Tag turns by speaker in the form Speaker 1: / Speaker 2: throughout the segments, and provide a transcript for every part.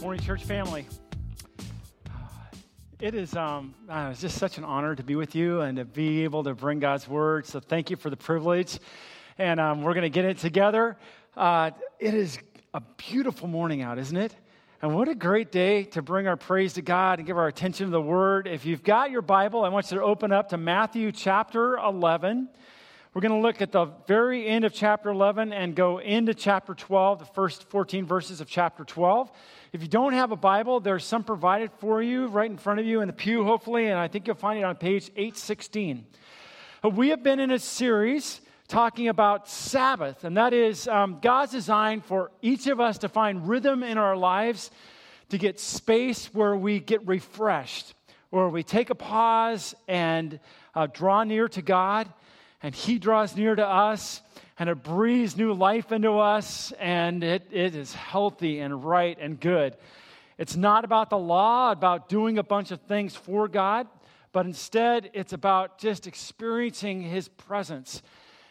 Speaker 1: Morning, church family. It is um, uh, it's just such an honor to be with you and to be able to bring God's word. So, thank you for the privilege. And um, we're going to get it together. Uh, it is a beautiful morning out, isn't it? And what a great day to bring our praise to God and give our attention to the word. If you've got your Bible, I want you to open up to Matthew chapter 11. We're going to look at the very end of chapter 11 and go into chapter 12, the first 14 verses of chapter 12. If you don't have a Bible, there's some provided for you right in front of you in the pew, hopefully, and I think you'll find it on page 816. Uh, we have been in a series talking about Sabbath, and that is um, God's design for each of us to find rhythm in our lives, to get space where we get refreshed, where we take a pause and uh, draw near to God and He draws near to us, and it breathes new life into us, and it, it is healthy and right and good. It's not about the law, about doing a bunch of things for God, but instead it's about just experiencing His presence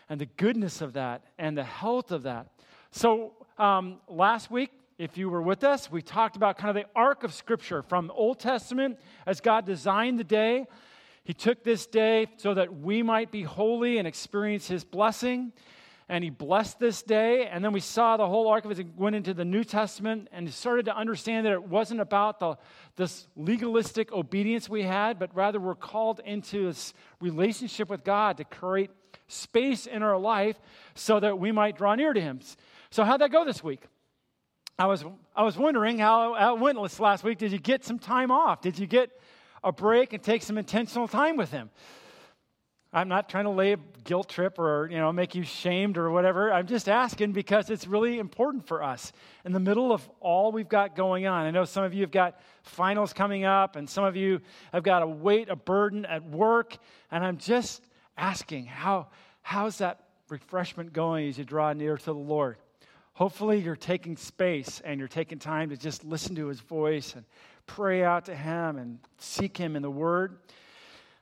Speaker 1: and the goodness of that and the health of that. So, um, last week, if you were with us, we talked about kind of the arc of Scripture from the Old Testament as God designed the day he took this day so that we might be holy and experience His blessing. And He blessed this day. And then we saw the whole arc of it went into the New Testament and started to understand that it wasn't about the, this legalistic obedience we had, but rather we're called into this relationship with God to create space in our life so that we might draw near to Him. So, how'd that go this week? I was, I was wondering how, how it went last week. Did you get some time off? Did you get a break and take some intentional time with Him. I'm not trying to lay a guilt trip or, you know, make you shamed or whatever. I'm just asking because it's really important for us in the middle of all we've got going on. I know some of you have got finals coming up and some of you have got a weight, a burden at work. And I'm just asking, how, how's that refreshment going as you draw near to the Lord? Hopefully, you're taking space and you're taking time to just listen to his voice and pray out to Him and seek Him in the Word.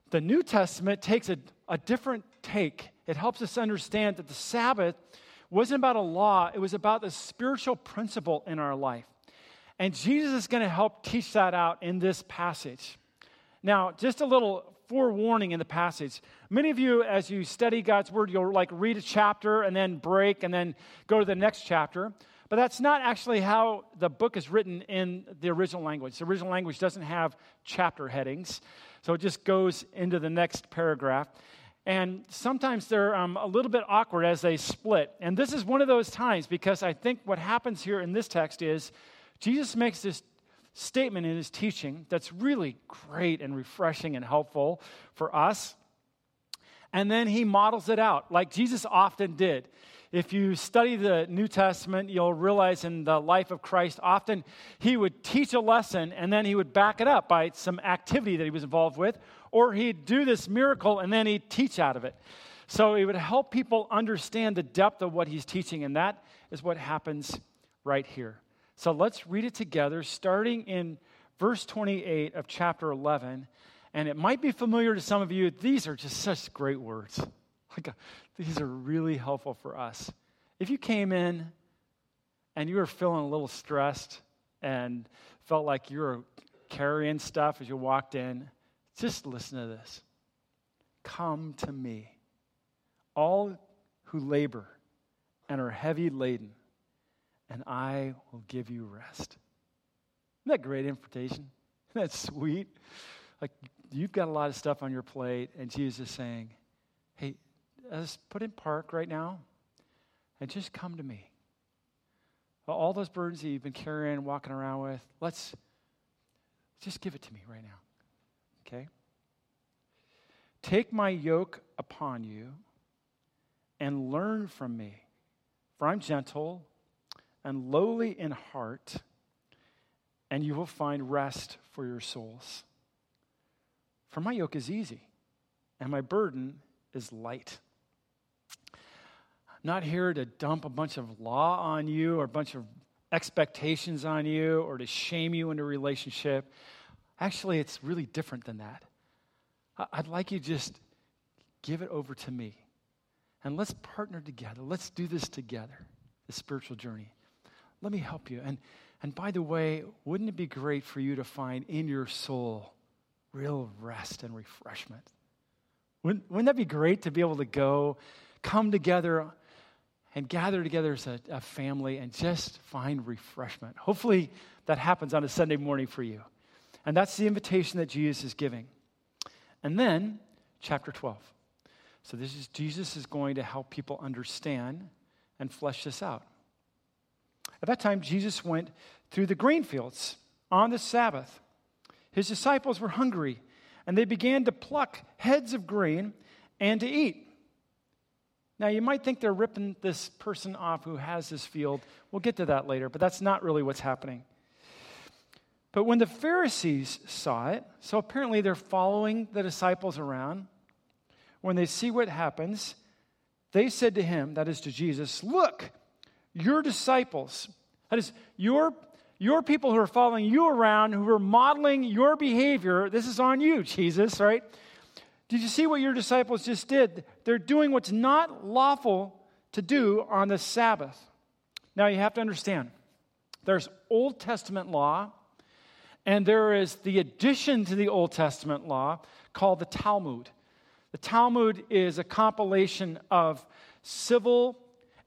Speaker 1: The New Testament takes a, a different take. It helps us understand that the Sabbath wasn't about a law, it was about the spiritual principle in our life. And Jesus is going to help teach that out in this passage. Now, just a little forewarning in the passage. Many of you, as you study God's word, you'll like read a chapter and then break and then go to the next chapter. But that's not actually how the book is written in the original language. The original language doesn't have chapter headings, so it just goes into the next paragraph. And sometimes they're um, a little bit awkward as they split. And this is one of those times because I think what happens here in this text is Jesus makes this statement in his teaching that's really great and refreshing and helpful for us. And then he models it out like Jesus often did. If you study the New Testament, you'll realize in the life of Christ, often he would teach a lesson and then he would back it up by some activity that he was involved with, or he'd do this miracle and then he'd teach out of it. So it would help people understand the depth of what he's teaching, and that is what happens right here. So let's read it together, starting in verse 28 of chapter 11. And it might be familiar to some of you. These are just such great words. Like, uh, these are really helpful for us. If you came in and you were feeling a little stressed and felt like you were carrying stuff as you walked in, just listen to this. Come to me, all who labor and are heavy laden, and I will give you rest. Isn't that great invitation? Isn't that sweet? Like you've got a lot of stuff on your plate, and Jesus is saying, Hey, let's put in park right now and just come to me. All those burdens that you've been carrying, walking around with, let's just give it to me right now. Okay? Take my yoke upon you and learn from me, for I'm gentle and lowly in heart, and you will find rest for your souls. For my yoke is easy, and my burden is light I'm not here to dump a bunch of law on you or a bunch of expectations on you or to shame you into a relationship. Actually, it's really different than that. I'd like you just give it over to me. And let's partner together. Let's do this together, the spiritual journey. Let me help you. And, and by the way, wouldn't it be great for you to find in your soul real rest and refreshment? Wouldn't, wouldn't that be great to be able to go, come together, and gather together as a, a family and just find refreshment? Hopefully, that happens on a Sunday morning for you. And that's the invitation that Jesus is giving. And then, chapter 12. So, this is Jesus is going to help people understand and flesh this out. At that time, Jesus went through the grain fields on the Sabbath. His disciples were hungry, and they began to pluck heads of grain and to eat. Now, you might think they're ripping this person off who has this field. We'll get to that later, but that's not really what's happening. But when the Pharisees saw it, so apparently they're following the disciples around, when they see what happens, they said to him, that is to Jesus, Look, your disciples, that is, your, your people who are following you around, who are modeling your behavior, this is on you, Jesus, right? Did you see what your disciples just did? They're doing what's not lawful to do on the Sabbath. Now, you have to understand there's Old Testament law, and there is the addition to the Old Testament law called the Talmud. The Talmud is a compilation of civil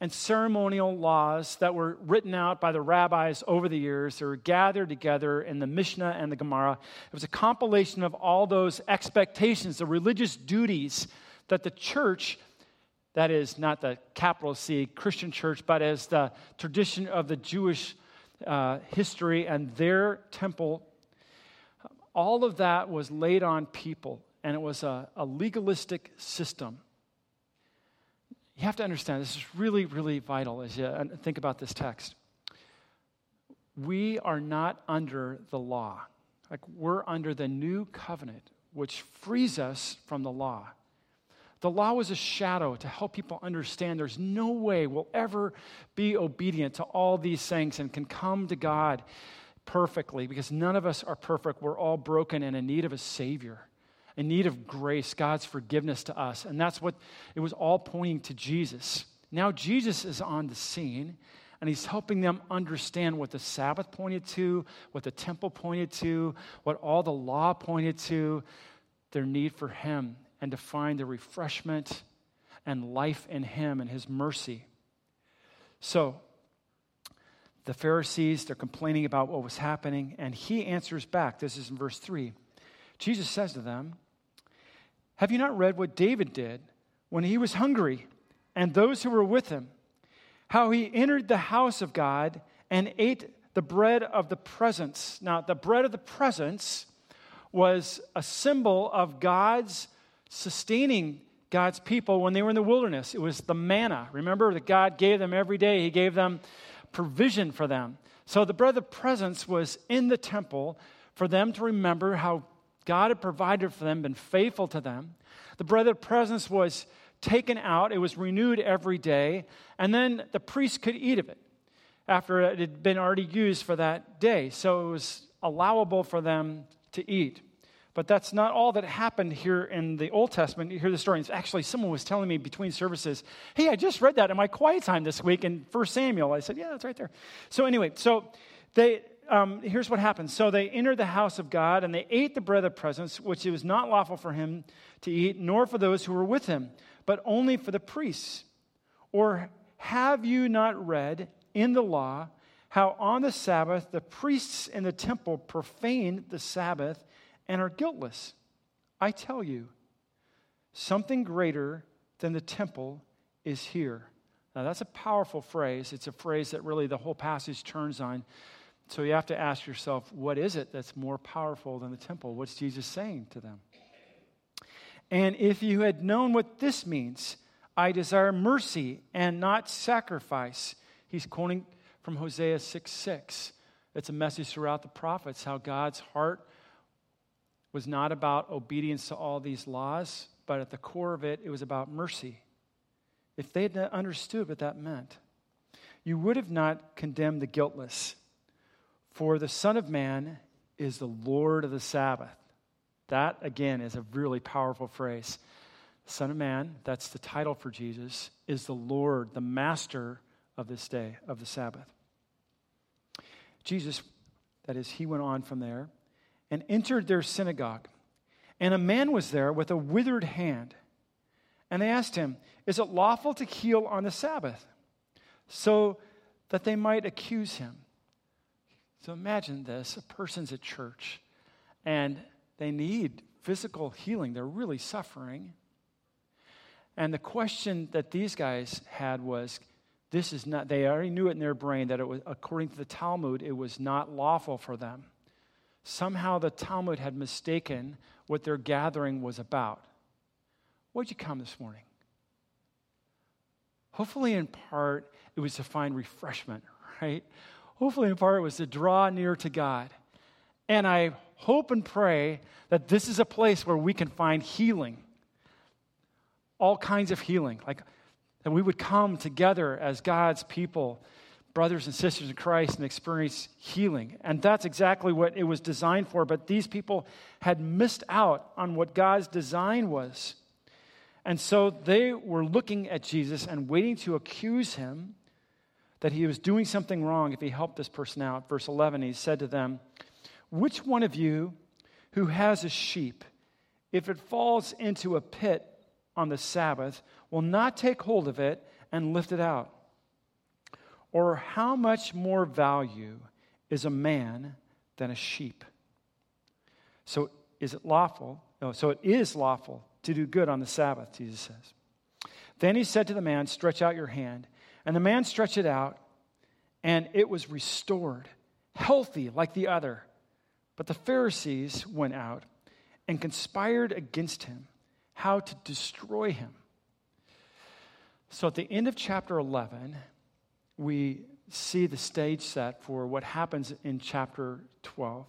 Speaker 1: and ceremonial laws that were written out by the rabbis over the years. They were gathered together in the Mishnah and the Gemara. It was a compilation of all those expectations, the religious duties that the church, that is not the capital C Christian church, but as the tradition of the Jewish uh, history and their temple, all of that was laid on people, and it was a, a legalistic system you have to understand this is really, really vital as you uh, think about this text. We are not under the law. Like we're under the new covenant, which frees us from the law. The law was a shadow to help people understand there's no way we'll ever be obedient to all these things and can come to God perfectly because none of us are perfect. We're all broken and in need of a Savior in need of grace, God's forgiveness to us. And that's what it was all pointing to Jesus. Now Jesus is on the scene and he's helping them understand what the Sabbath pointed to, what the temple pointed to, what all the law pointed to, their need for him, and to find the refreshment and life in him and his mercy. So, the Pharisees, they're complaining about what was happening, and he answers back. This is in verse 3. Jesus says to them, have you not read what David did when he was hungry and those who were with him? How he entered the house of God and ate the bread of the presence. Now, the bread of the presence was a symbol of God's sustaining God's people when they were in the wilderness. It was the manna. Remember that God gave them every day, He gave them provision for them. So the bread of the presence was in the temple for them to remember how God had provided for them, been faithful to them. The bread of presence was taken out, it was renewed every day, and then the priest could eat of it after it had been already used for that day. So it was allowable for them to eat. But that's not all that happened here in the Old Testament. You hear the story. Actually, someone was telling me between services, hey, I just read that in my quiet time this week in 1 Samuel. I said, yeah, that's right there. So, anyway, so they, um, here's what happened. So they entered the house of God and they ate the bread of presence, which it was not lawful for him to eat, nor for those who were with him, but only for the priests. Or have you not read in the law how on the Sabbath the priests in the temple profane the Sabbath and are guiltless? I tell you, something greater than the temple is here. Now, that's a powerful phrase. It's a phrase that really the whole passage turns on. So you have to ask yourself, what is it that's more powerful than the temple? What's Jesus saying to them? And if you had known what this means, I desire mercy and not sacrifice. He's quoting from Hosea 6 6. It's a message throughout the prophets how God's heart was not about obedience to all these laws, but at the core of it, it was about mercy. If they had understood what that meant, you would have not condemned the guiltless for the Son of Man is the Lord of the Sabbath. That, again, is a really powerful phrase. Son of Man, that's the title for Jesus, is the Lord, the master of this day, of the Sabbath. Jesus, that is, he went on from there and entered their synagogue. And a man was there with a withered hand. And they asked him, Is it lawful to heal on the Sabbath? So that they might accuse him. So imagine this a person's at church and they need physical healing, they're really suffering. And the question that these guys had was this is not, they already knew it in their brain that it was, according to the Talmud, it was not lawful for them. Somehow the Talmud had mistaken what their gathering was about. What'd you come this morning? Hopefully, in part, it was to find refreshment, right? Hopefully, in part, it was to draw near to God. And I hope and pray that this is a place where we can find healing, all kinds of healing, like that we would come together as God's people, brothers and sisters in Christ, and experience healing. And that's exactly what it was designed for. But these people had missed out on what God's design was. And so they were looking at Jesus and waiting to accuse him that he was doing something wrong if he helped this person out. Verse 11, he said to them, Which one of you who has a sheep, if it falls into a pit on the Sabbath, will not take hold of it and lift it out? Or how much more value is a man than a sheep? So is it lawful? No, so it is lawful to do good on the Sabbath, Jesus says. Then he said to the man, Stretch out your hand. And the man stretched it out, and it was restored, healthy like the other. But the Pharisees went out and conspired against him, how to destroy him. So at the end of chapter 11, we see the stage set for what happens in chapter 12.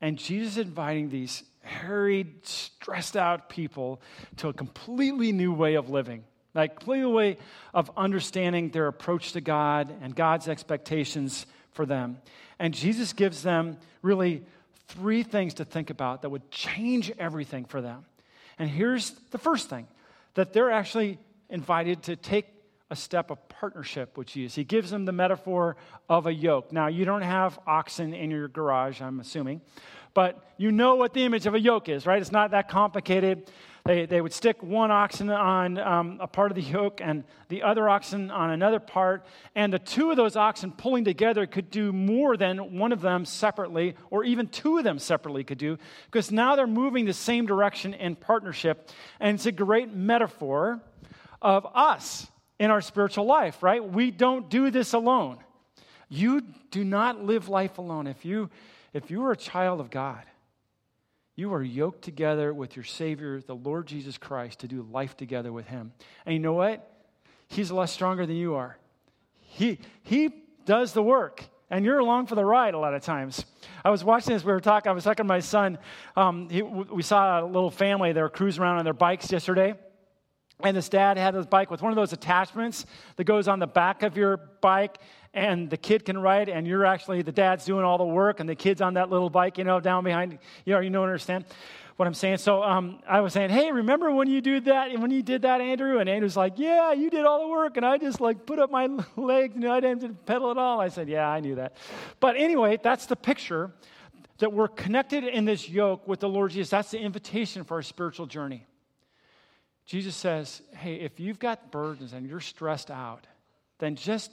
Speaker 1: And Jesus inviting these harried, stressed out people to a completely new way of living. Like, way of understanding their approach to God and God's expectations for them. And Jesus gives them really three things to think about that would change everything for them. And here's the first thing that they're actually invited to take a step of partnership with Jesus. He gives them the metaphor of a yoke. Now, you don't have oxen in your garage, I'm assuming, but you know what the image of a yoke is, right? It's not that complicated. They, they would stick one oxen on um, a part of the yoke and the other oxen on another part. And the two of those oxen pulling together could do more than one of them separately, or even two of them separately could do, because now they're moving the same direction in partnership. And it's a great metaphor of us in our spiritual life, right? We don't do this alone. You do not live life alone. If you, if you are a child of God, you are yoked together with your Savior, the Lord Jesus Christ, to do life together with Him. And you know what? He's a lot stronger than you are. He, he does the work, and you're along for the ride a lot of times. I was watching this, we were talking, I was talking to my son. Um, he, we saw a little family, they were cruising around on their bikes yesterday. And this dad had his bike with one of those attachments that goes on the back of your bike, and the kid can ride, and you're actually, the dad's doing all the work, and the kid's on that little bike, you know, down behind, you know, you know, understand what I'm saying? So um, I was saying, hey, remember when you did that, when you did that, Andrew? And Andrew's like, yeah, you did all the work, and I just like put up my legs, and I didn't pedal at all. I said, yeah, I knew that. But anyway, that's the picture that we're connected in this yoke with the Lord Jesus. That's the invitation for our spiritual journey. Jesus says, hey, if you've got burdens and you're stressed out, then just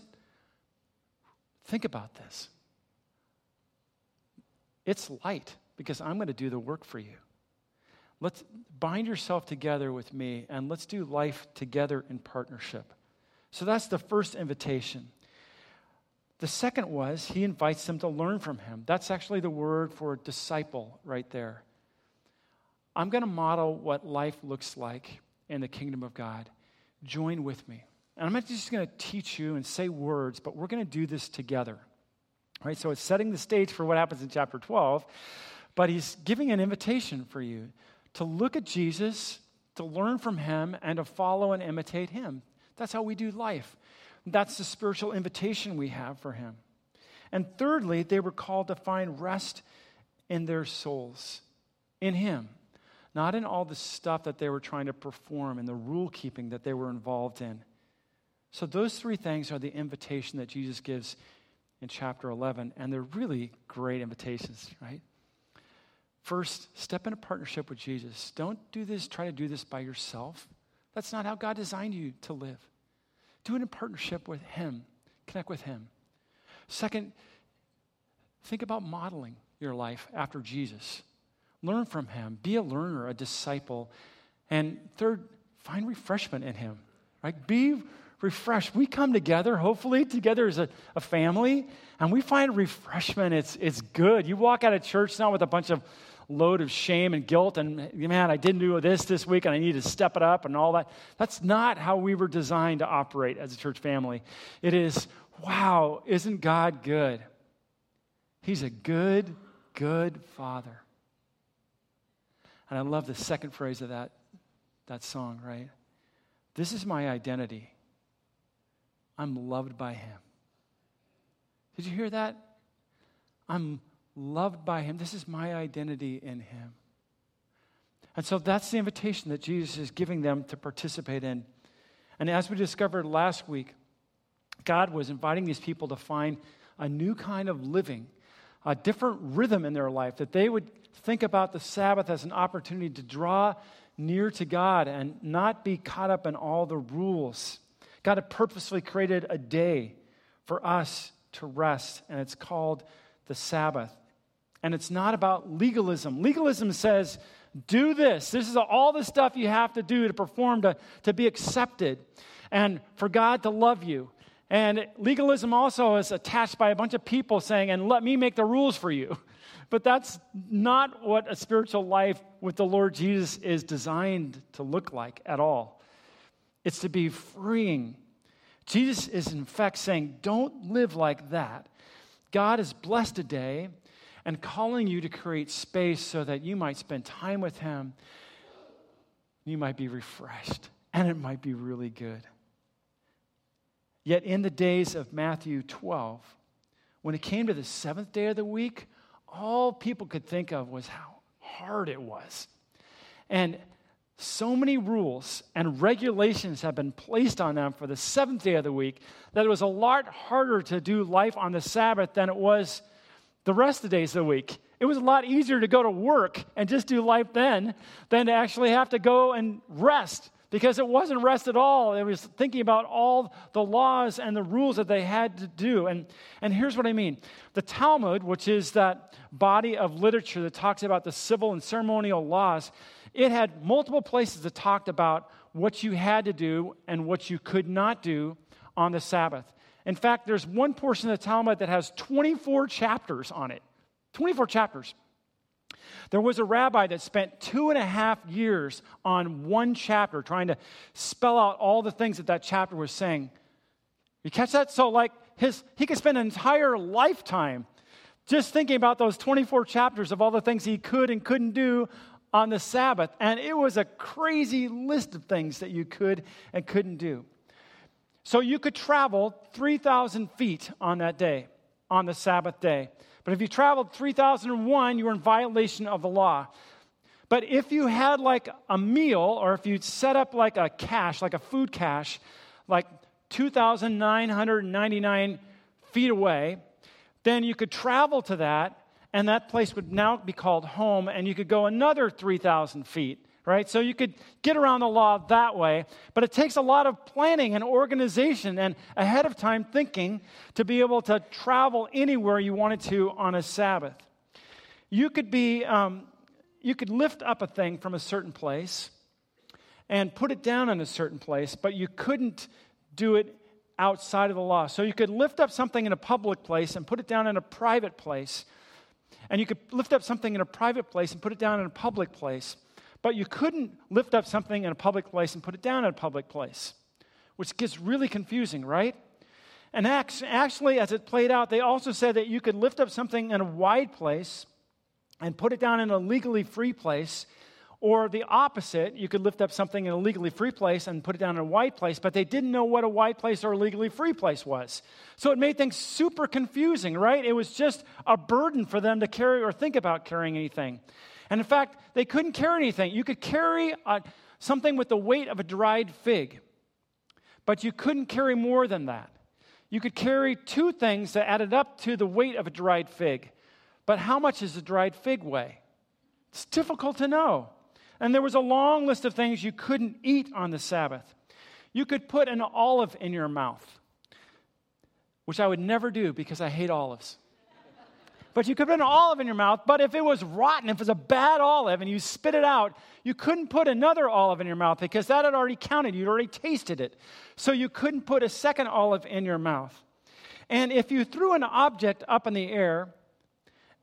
Speaker 1: think about this. It's light because I'm going to do the work for you. Let's bind yourself together with me and let's do life together in partnership. So that's the first invitation. The second was he invites them to learn from him. That's actually the word for disciple right there. I'm going to model what life looks like in the kingdom of God. Join with me. And I'm not just going to teach you and say words, but we're going to do this together. Right? So it's setting the stage for what happens in chapter 12, but he's giving an invitation for you to look at Jesus, to learn from him, and to follow and imitate him. That's how we do life. That's the spiritual invitation we have for him. And thirdly, they were called to find rest in their souls, in Him, not in all the stuff that they were trying to perform and the rule keeping that they were involved in. So, those three things are the invitation that Jesus gives in chapter 11, and they're really great invitations, right? First, step into partnership with Jesus. Don't do this, try to do this by yourself. That's not how God designed you to live. Do it in partnership with Him, connect with Him. Second, think about modeling your life after Jesus. Learn from Him, be a learner, a disciple. And third, find refreshment in Him, right? Be refreshed. We come together, hopefully, together as a, a family, and we find refreshment. It's, it's good. You walk out of church now with a bunch of load of shame and guilt and man, I didn't do this this week and I need to step it up and all that. That's not how we were designed to operate as a church family. It is, wow, isn't God good? He's a good, good father. And I love the second phrase of that, that song, right? This is my identity. I'm loved by him. Did you hear that? I'm loved by him. This is my identity in him. And so that's the invitation that Jesus is giving them to participate in. And as we discovered last week, God was inviting these people to find a new kind of living, a different rhythm in their life, that they would think about the Sabbath as an opportunity to draw near to God and not be caught up in all the rules God had purposely created a day for us to rest, and it's called the Sabbath. And it's not about legalism. Legalism says, do this. This is all the stuff you have to do to perform to, to be accepted and for God to love you. And legalism also is attached by a bunch of people saying, and let me make the rules for you. But that's not what a spiritual life with the Lord Jesus is designed to look like at all. It's to be freeing. Jesus is, in fact, saying, Don't live like that. God has blessed a day and calling you to create space so that you might spend time with Him. You might be refreshed, and it might be really good. Yet, in the days of Matthew 12, when it came to the seventh day of the week, all people could think of was how hard it was. And so many rules and regulations have been placed on them for the seventh day of the week that it was a lot harder to do life on the Sabbath than it was the rest of the days of the week. It was a lot easier to go to work and just do life then than to actually have to go and rest because it wasn't rest at all. It was thinking about all the laws and the rules that they had to do. And, and here's what I mean the Talmud, which is that body of literature that talks about the civil and ceremonial laws, it had multiple places that talked about what you had to do and what you could not do on the Sabbath. In fact, there's one portion of the Talmud that has 24 chapters on it. 24 chapters. There was a rabbi that spent two and a half years on one chapter trying to spell out all the things that that chapter was saying. You catch that? So, like, his, he could spend an entire lifetime just thinking about those 24 chapters of all the things he could and couldn't do on the Sabbath. And it was a crazy list of things that you could and couldn't do. So you could travel 3,000 feet on that day, on the Sabbath day. But if you traveled 3,001, you were in violation of the law. But if you had like a meal, or if you set up like a cache, like a food cache, like 2,999 feet away, then you could travel to that and that place would now be called home, and you could go another 3,000 feet, right? So you could get around the law that way, but it takes a lot of planning and organization and ahead of time thinking to be able to travel anywhere you wanted to on a Sabbath. You could be, um, you could lift up a thing from a certain place and put it down in a certain place, but you couldn't do it outside of the law. So you could lift up something in a public place and put it down in a private place and you could lift up something in a private place and put it down in a public place, but you couldn't lift up something in a public place and put it down in a public place, which gets really confusing, right? And actually, as it played out, they also said that you could lift up something in a wide place and put it down in a legally free place, Or the opposite, you could lift up something in a legally free place and put it down in a wide place, but they didn't know what a wide place or a legally free place was. So it made things super confusing, right? It was just a burden for them to carry or think about carrying anything. And in fact, they couldn't carry anything. You could carry a, something with the weight of a dried fig, but you couldn't carry more than that. You could carry two things that added up to the weight of a dried fig. But how much does a dried fig weigh? It's difficult to know. And there was a long list of things you couldn't eat on the Sabbath. You could put an olive in your mouth, which I would never do because I hate olives. But you could put an olive in your mouth, but if it was rotten, if it was a bad olive and you spit it out, you couldn't put another olive in your mouth because that had already counted. You'd already tasted it. So you couldn't put a second olive in your mouth. And if you threw an object up in the air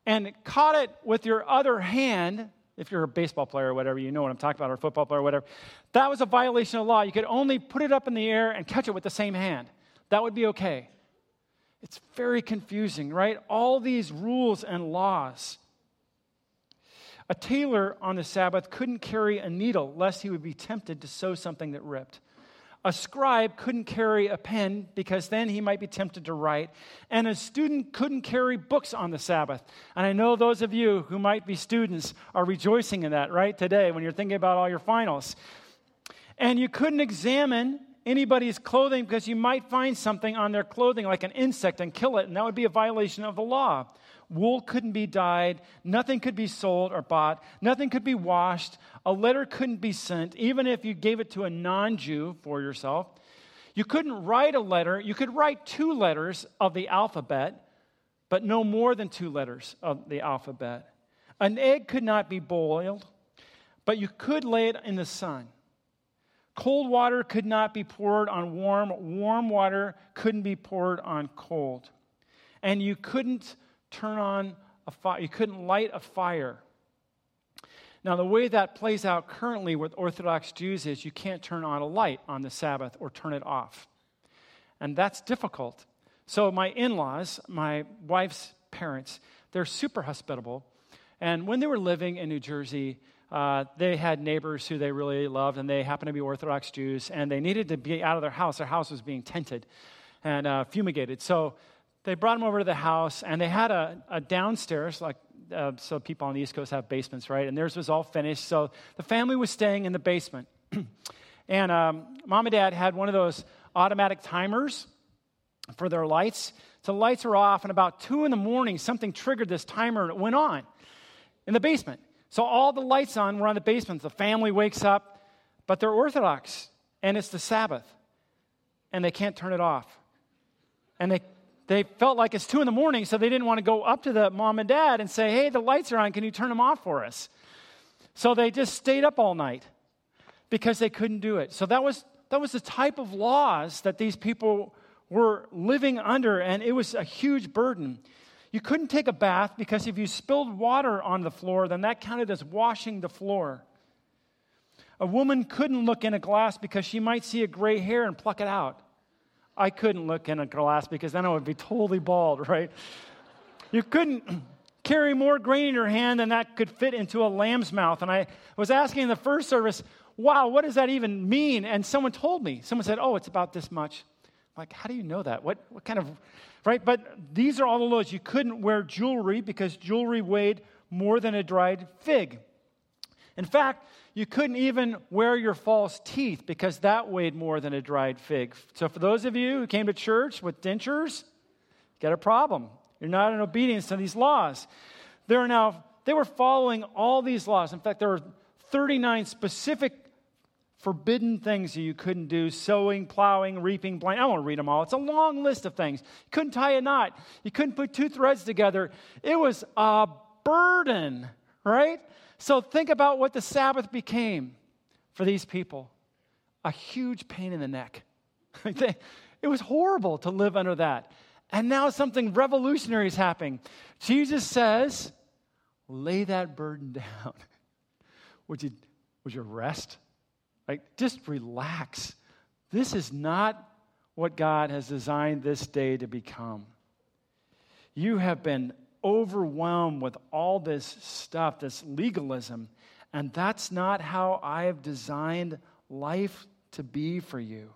Speaker 1: and caught it with your other hand, if you're a baseball player or whatever, you know what I'm talking about, or a football player or whatever, that was a violation of law. You could only put it up in the air and catch it with the same hand. That would be okay. It's very confusing, right? All these rules and laws. A tailor on the Sabbath couldn't carry a needle lest he would be tempted to sew something that ripped. A scribe couldn't carry a pen because then he might be tempted to write. And a student couldn't carry books on the Sabbath. And I know those of you who might be students are rejoicing in that, right, today when you're thinking about all your finals. And you couldn't examine anybody's clothing because you might find something on their clothing like an insect and kill it, and that would be a violation of the law. Wool couldn't be dyed, nothing could be sold or bought, nothing could be washed, a letter couldn't be sent, even if you gave it to a non Jew for yourself. You couldn't write a letter, you could write two letters of the alphabet, but no more than two letters of the alphabet. An egg could not be boiled, but you could lay it in the sun. Cold water could not be poured on warm, warm water couldn't be poured on cold. And you couldn't turn on a fire, you couldn't light a fire. Now, the way that plays out currently with Orthodox Jews is you can't turn on a light on the Sabbath or turn it off. And that's difficult. So, my in laws, my wife's parents, they're super hospitable. And when they were living in New Jersey, uh, they had neighbors who they really loved, and they happened to be Orthodox Jews, and they needed to be out of their house. Their house was being tented and uh, fumigated. So they brought them over to the house, and they had a, a downstairs, like uh, so people on the East Coast have basements, right? And theirs was all finished. So the family was staying in the basement. and um, mom and dad had one of those automatic timers for their lights. So the lights were off, and about two in the morning, something triggered this timer, and it went on in the basement. So all the lights on were on the basement. The family wakes up, but they're Orthodox, and it's the Sabbath, and they can't turn it off. And they they felt like it's two in the morning, so they didn't want to go up to the mom and dad and say, hey, the lights are on. Can you turn them off for us? So they just stayed up all night because they couldn't do it. So that was, that was the type of laws that these people were living under, and it was a huge burden. You couldn't take a bath because if you spilled water on the floor, then that counted as washing the floor. A woman couldn't look in a glass because she might see a gray hair and pluck it out. I couldn't look in a glass because then I would be totally bald, right? You couldn't carry more grain in your hand than that could fit into a lamb's mouth. And I was asking in the first service, wow, what does that even mean? And someone told me. Someone said, oh, it's about this much. Like, how do you know that? What, what kind of, right? But these are all the laws. You couldn't wear jewelry because jewelry weighed more than a dried fig. In fact, you couldn't even wear your false teeth because that weighed more than a dried fig. So, for those of you who came to church with dentures, you got a problem. You're not in obedience to these laws. There are now, they were following all these laws. In fact, there were 39 specific forbidden things that you couldn't do sowing, plowing, reaping, blind. I won't read them all. It's a long list of things. You couldn't tie a knot, you couldn't put two threads together. It was a burden, right? So think about what the Sabbath became for these people a huge pain in the neck. it was horrible to live under that. And now something revolutionary is happening. Jesus says, lay that burden down. would you, would you rest? Like, just relax. This is not what God has designed this day to become. You have been overwhelmed with all this stuff, this legalism, And that's not how I have designed life to be for you.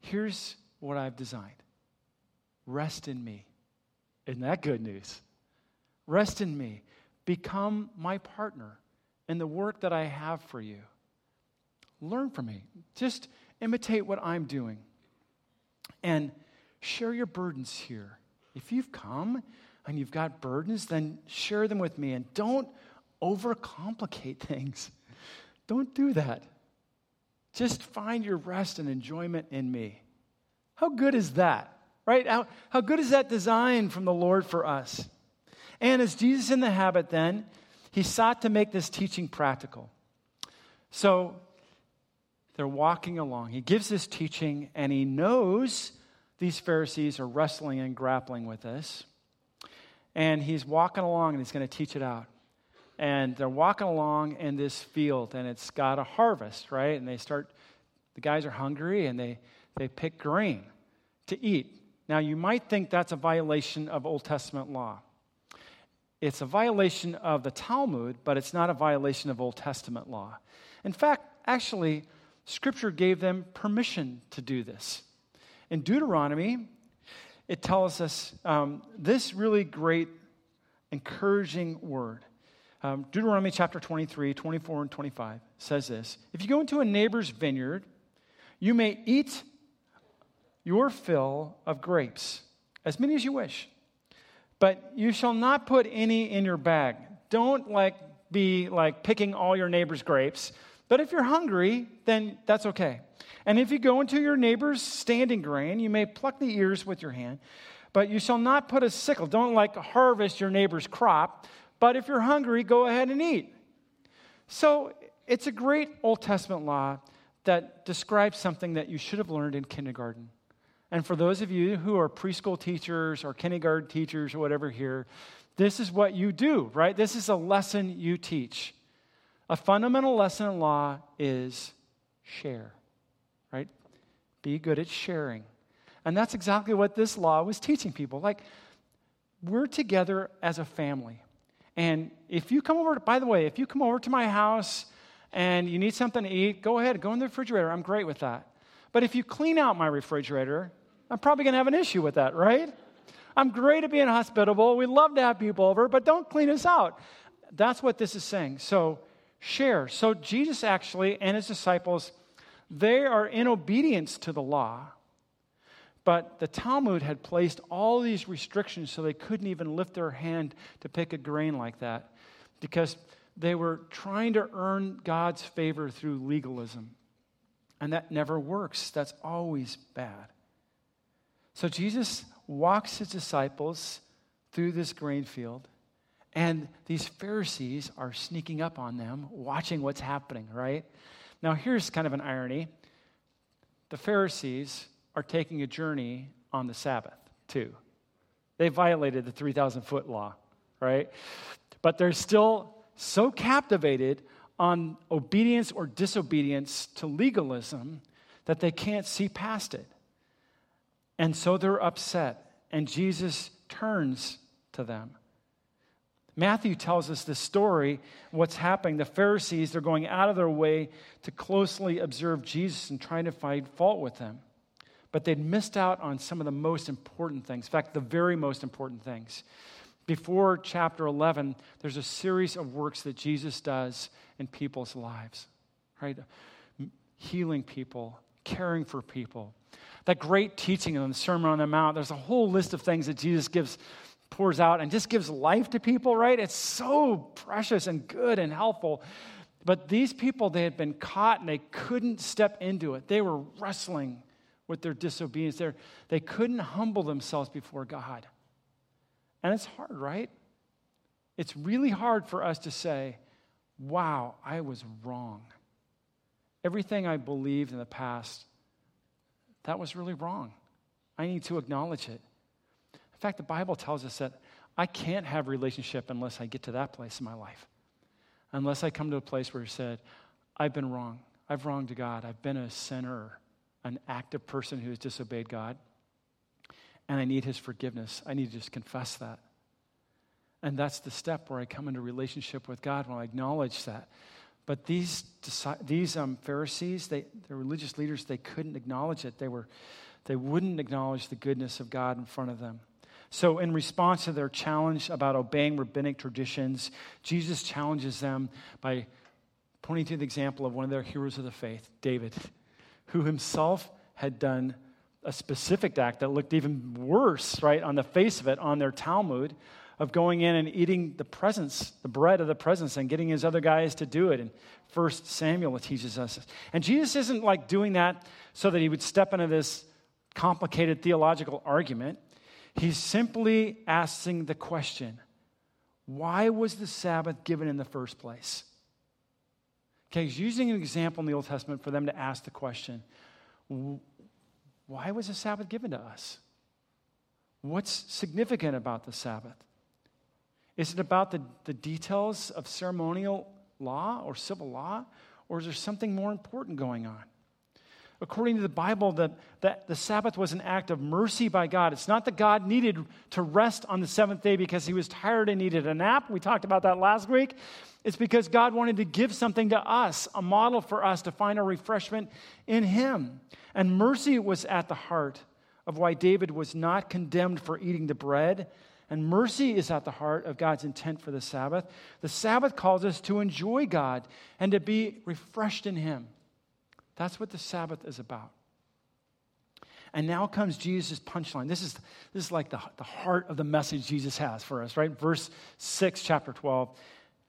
Speaker 1: Here's what I've designed rest in me. Isn't that good news? Rest in me. Become my partner in the work that I have for you. Learn from me. Just imitate what I'm doing. And share your burdens here. If you've come and you've got burdens, then share them with me. And don't overcomplicate things. Don't do that. Just find your rest and enjoyment in me. How good is that? Right? How, how good is that design from the Lord for us? And is Jesus in the habit, then, he sought to make this teaching practical. So they're walking along. He gives this teaching, and he knows these Pharisees are wrestling and grappling with this. And he's walking along and he's going to teach it out. And they're walking along in this field, and it's got a harvest, right? And they start, the guys are hungry and they, they pick grain to eat. Now, you might think that's a violation of Old Testament law. It's a violation of the Talmud, but it's not a violation of Old Testament law. In fact, actually, Scripture gave them permission to do this. In Deuteronomy, it tells us um, this really great, encouraging word. Um, Deuteronomy chapter 23, 24, and 25 says this If you go into a neighbor's vineyard, you may eat your fill of grapes, as many as you wish, but you shall not put any in your bag. Don't like be like picking all your neighbor's grapes. But if you're hungry, then that's okay. And if you go into your neighbor's standing grain, you may pluck the ears with your hand, but you shall not put a sickle. Don't like harvest your neighbor's crop, but if you're hungry, go ahead and eat. So it's a great Old Testament law that describes something that you should have learned in kindergarten. And for those of you who are preschool teachers or kindergarten teachers or whatever here, this is what you do, right? This is a lesson you teach. A fundamental lesson in law is share right? Be good at sharing. And that's exactly what this law was teaching people. Like, we're together as a family. And if you come over, by the way, if you come over to my house and you need something to eat, go ahead, go in the refrigerator. I'm great with that. But if you clean out my refrigerator, I'm probably going to have an issue with that, right? I'm great at being hospitable. We love to have people over, but don't clean us out. That's what this is saying. So share. So Jesus actually and his disciples they are in obedience to the law, but the Talmud had placed all these restrictions so they couldn't even lift their hand to pick a grain like that because they were trying to earn God's favor through legalism. And that never works, that's always bad. So Jesus walks his disciples through this grain field. And these Pharisees are sneaking up on them, watching what's happening, right? Now, here's kind of an irony the Pharisees are taking a journey on the Sabbath, too. They violated the 3,000 foot law, right? But they're still so captivated on obedience or disobedience to legalism that they can't see past it. And so they're upset, and Jesus turns to them. Matthew tells us the story, what's happening. The Pharisees, they're going out of their way to closely observe Jesus and trying to find fault with him. But they'd missed out on some of the most important things. In fact, the very most important things. Before chapter 11, there's a series of works that Jesus does in people's lives, right? Healing people, caring for people. That great teaching in the Sermon on the Mount, there's a whole list of things that Jesus gives pours out and just gives life to people, right? It's so precious and good and helpful. But these people, they had been caught and they couldn't step into it. They were wrestling with their disobedience. They're, they couldn't humble themselves before God. And it's hard, right? It's really hard for us to say, wow, I was wrong. Everything I believed in the past, that was really wrong. I need to acknowledge it. In fact, the Bible tells us that I can't have relationship unless I get to that place in my life. Unless I come to a place where he said, I've been wrong. I've wronged God. I've been a sinner, an active person who has disobeyed God. And I need his forgiveness. I need to just confess that. And that's the step where I come into relationship with God when I acknowledge that. But these, these um, Pharisees, they, the religious leaders, they couldn't acknowledge it. They, were, they wouldn't acknowledge the goodness of God in front of them. So, in response to their challenge about obeying rabbinic traditions, Jesus challenges them by pointing to the example of one of their heroes of the faith, David, who himself had done a specific act that looked even worse, right, on the face of it, on their Talmud, of going in and eating the presence, the bread of the presence, and getting his other guys to do it. And First Samuel teaches us. And Jesus isn't like doing that so that he would step into this complicated theological argument. He's simply asking the question why was the Sabbath given in the first place? Okay, he's using an example in the Old Testament for them to ask the question why was the Sabbath given to us? What's significant about the Sabbath? Is it about the, the details of ceremonial law or civil law? Or is there something more important going on? According to the Bible, the, the, the Sabbath was an act of mercy by God. It's not that God needed to rest on the seventh day because he was tired and needed a nap. We talked about that last week. It's because God wanted to give something to us, a model for us to find our refreshment in Him. And mercy was at the heart of why David was not condemned for eating the bread. And mercy is at the heart of God's intent for the Sabbath. The Sabbath calls us to enjoy God and to be refreshed in Him. That's what the Sabbath is about. And now comes Jesus' punchline. This is, this is like the, the heart of the message Jesus has for us, right? Verse 6, chapter 12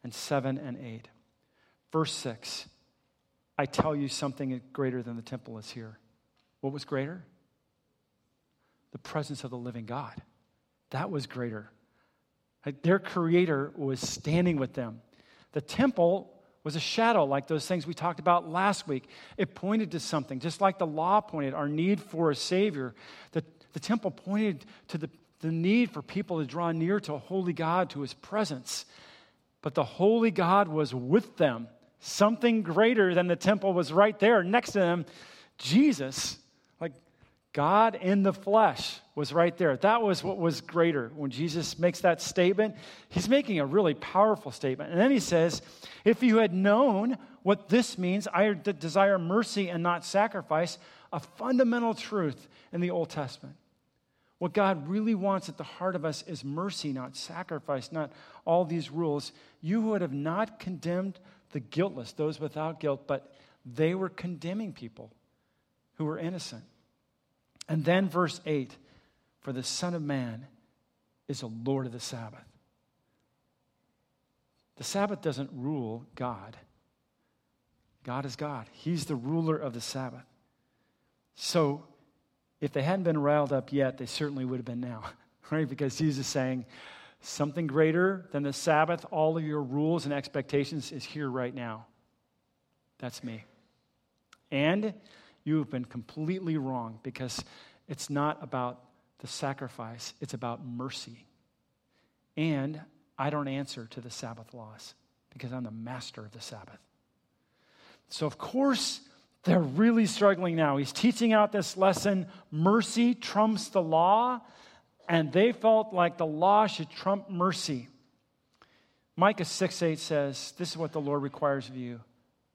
Speaker 1: and 7 and 8. Verse 6 I tell you something greater than the temple is here. What was greater? The presence of the living God. That was greater. Their creator was standing with them. The temple was a shadow, like those things we talked about last week. It pointed to something, just like the law pointed, our need for a Savior. The, the temple pointed to the, the need for people to draw near to a holy God, to his presence. But the holy God was with them. Something greater than the temple was right there next to them. Jesus, like God in the flesh, was right there. That was what was greater. When Jesus makes that statement, he's making a really powerful statement. And then he says, If you had known what this means, I desire mercy and not sacrifice, a fundamental truth in the Old Testament. What God really wants at the heart of us is mercy, not sacrifice, not all these rules. You would have not condemned the guiltless, those without guilt, but they were condemning people who were innocent. And then verse 8 For the Son of Man is a Lord of the Sabbath. The Sabbath doesn't rule God. God is God. He's the ruler of the Sabbath. So if they hadn't been riled up yet, they certainly would have been now, right? Because Jesus is saying, something greater than the Sabbath, all of your rules and expectations is here right now. That's me. And you have been completely wrong because it's not about the sacrifice, it's about mercy. And I don't answer to the Sabbath laws because I'm the master of the Sabbath. So, of course, they're really struggling now. He's teaching out this lesson mercy trumps the law, and they felt like the law should trump mercy. Micah 6 8 says, This is what the Lord requires of you,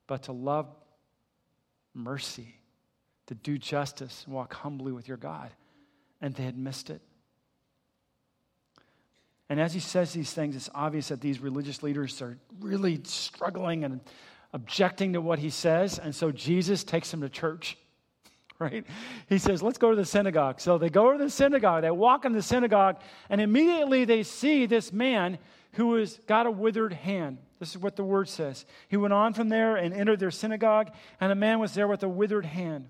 Speaker 1: but to love mercy, to do justice, and walk humbly with your God. And they had missed it. And as he says these things, it's obvious that these religious leaders are really struggling and objecting to what he says. And so Jesus takes them to church, right? He says, Let's go to the synagogue. So they go to the synagogue. They walk in the synagogue, and immediately they see this man who has got a withered hand. This is what the word says. He went on from there and entered their synagogue, and a man was there with a withered hand.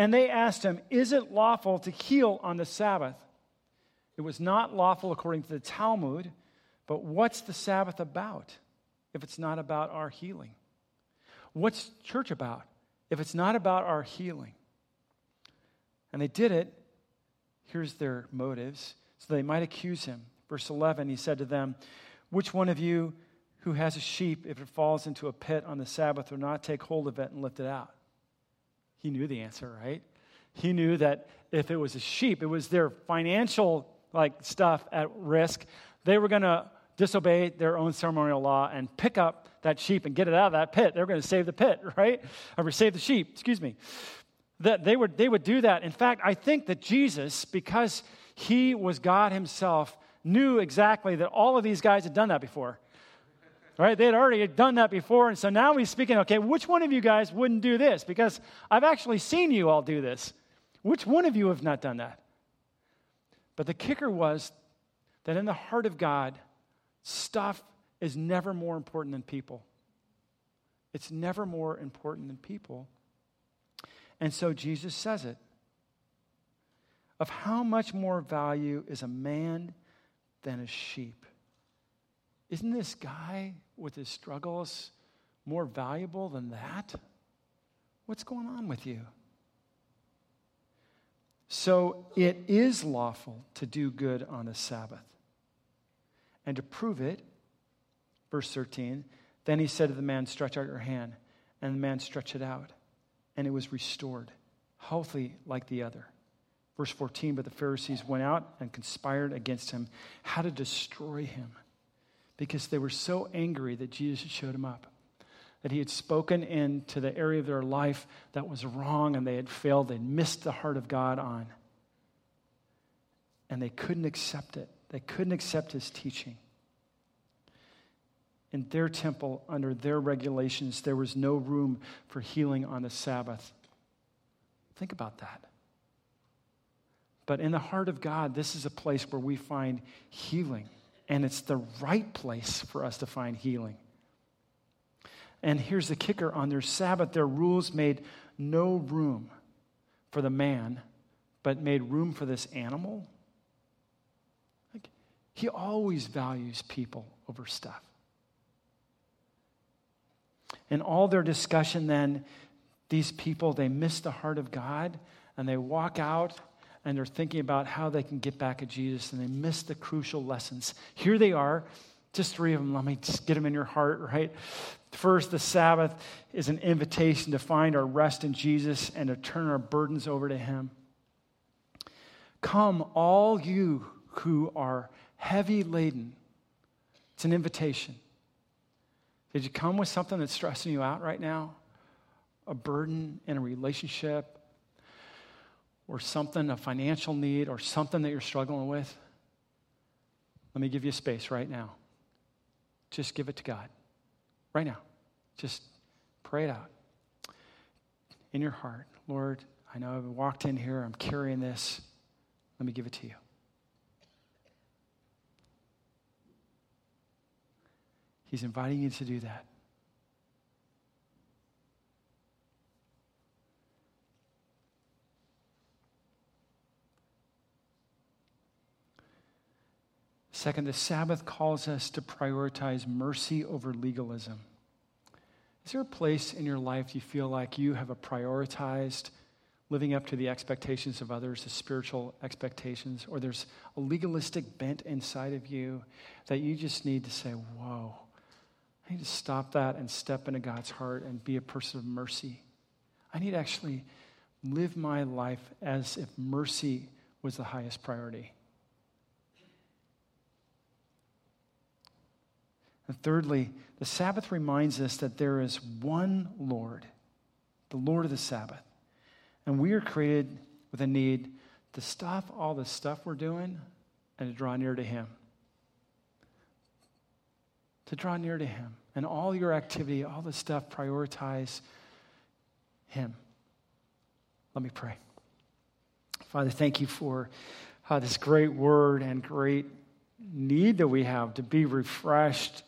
Speaker 1: And they asked him, Is it lawful to heal on the Sabbath? It was not lawful according to the Talmud, but what's the Sabbath about? if it's not about our healing? What's church about if it's not about our healing? And they did it. Here's their motives. So they might accuse him. Verse 11, he said to them, Which one of you who has a sheep, if it falls into a pit on the Sabbath, will not take hold of it and lift it out? He knew the answer, right? He knew that if it was a sheep, it was their financial like stuff at risk they were going to disobey their own ceremonial law and pick up that sheep and get it out of that pit. They were going to save the pit, right? Or save the sheep, excuse me. That they would, they would do that. In fact, I think that Jesus, because he was God himself, knew exactly that all of these guys had done that before. Right? They had already done that before. And so now he's speaking, okay, which one of you guys wouldn't do this? Because I've actually seen you all do this. Which one of you have not done that? But the kicker was that in the heart of God, stuff is never more important than people. It's never more important than people. And so Jesus says it. Of how much more value is a man than a sheep? Isn't this guy with his struggles more valuable than that? What's going on with you? So it is lawful to do good on the Sabbath. And to prove it, verse 13, then he said to the man, Stretch out your hand. And the man stretched it out, and it was restored, healthy like the other. Verse 14, but the Pharisees went out and conspired against him, how to destroy him, because they were so angry that Jesus had showed him up, that he had spoken into the area of their life that was wrong and they had failed. They'd missed the heart of God on. And they couldn't accept it. They couldn't accept his teaching. In their temple, under their regulations, there was no room for healing on the Sabbath. Think about that. But in the heart of God, this is a place where we find healing. And it's the right place for us to find healing. And here's the kicker on their Sabbath, their rules made no room for the man, but made room for this animal Like, he always values people over stuff. In all their discussion, then, these people, they miss the heart of God and they walk out and they're thinking about how they can get back at Jesus and they miss the crucial lessons. Here they are, just three of them. Let me just get them in your heart, right? First, the Sabbath is an invitation to find our rest in Jesus and to turn our burdens over to Him. Come, all you who are heavy laden. It's an invitation. Did you come with something that's stressing you out right now? A burden in a relationship, or something, a financial need, or something that you're struggling with? Let me give you space right now. Just give it to God. Right now. Just pray it out. In your heart, Lord, I know I've walked in here, I'm carrying this. Let me give it to you. He's inviting you to do that. Second, the Sabbath calls us to prioritize mercy over legalism. Is there a place in your life you feel like you have a prioritized living up to the expectations of others, the spiritual expectations, or there's a legalistic bent inside of you that you just need to say, Whoa, I need to stop that and step into God's heart and be a person of mercy. I need to actually live my life as if mercy was the highest priority. And thirdly, the Sabbath reminds us that there is one Lord, the Lord of the Sabbath. And we are created with a need to stop all the stuff we're doing and to draw near to Him. To draw near to Him and all your activity, all the stuff, prioritize Him. Let me pray. Father, thank you for uh, this great word and great need that we have to be refreshed.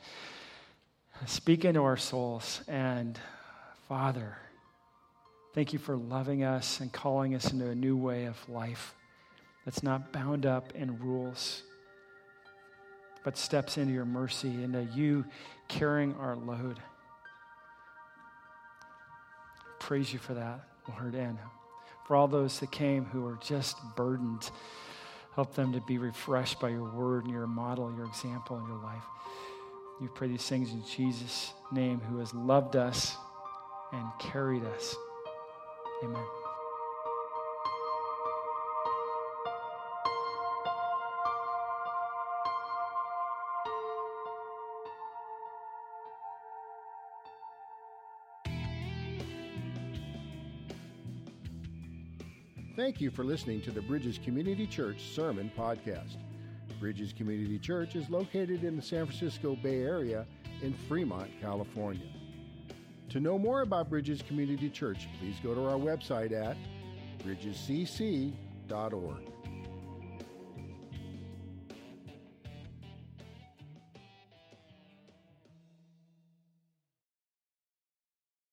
Speaker 1: Speak into our souls. And Father, thank you for loving us and calling us into a new way of life that's not bound up in rules but steps into your mercy, into you carrying our load. Praise you for that, Lord. And for all those that came who are just burdened, help them to be refreshed by your word and your model, your example and your life. We pray these things in Jesus' name, who has loved us and carried us. Amen.
Speaker 2: Thank you for listening to the Bridges Community Church Sermon Podcast. Bridges Community Church is located in the San Francisco Bay Area in Fremont, California. To know more about Bridges Community Church, please go to our website at bridgescc.org.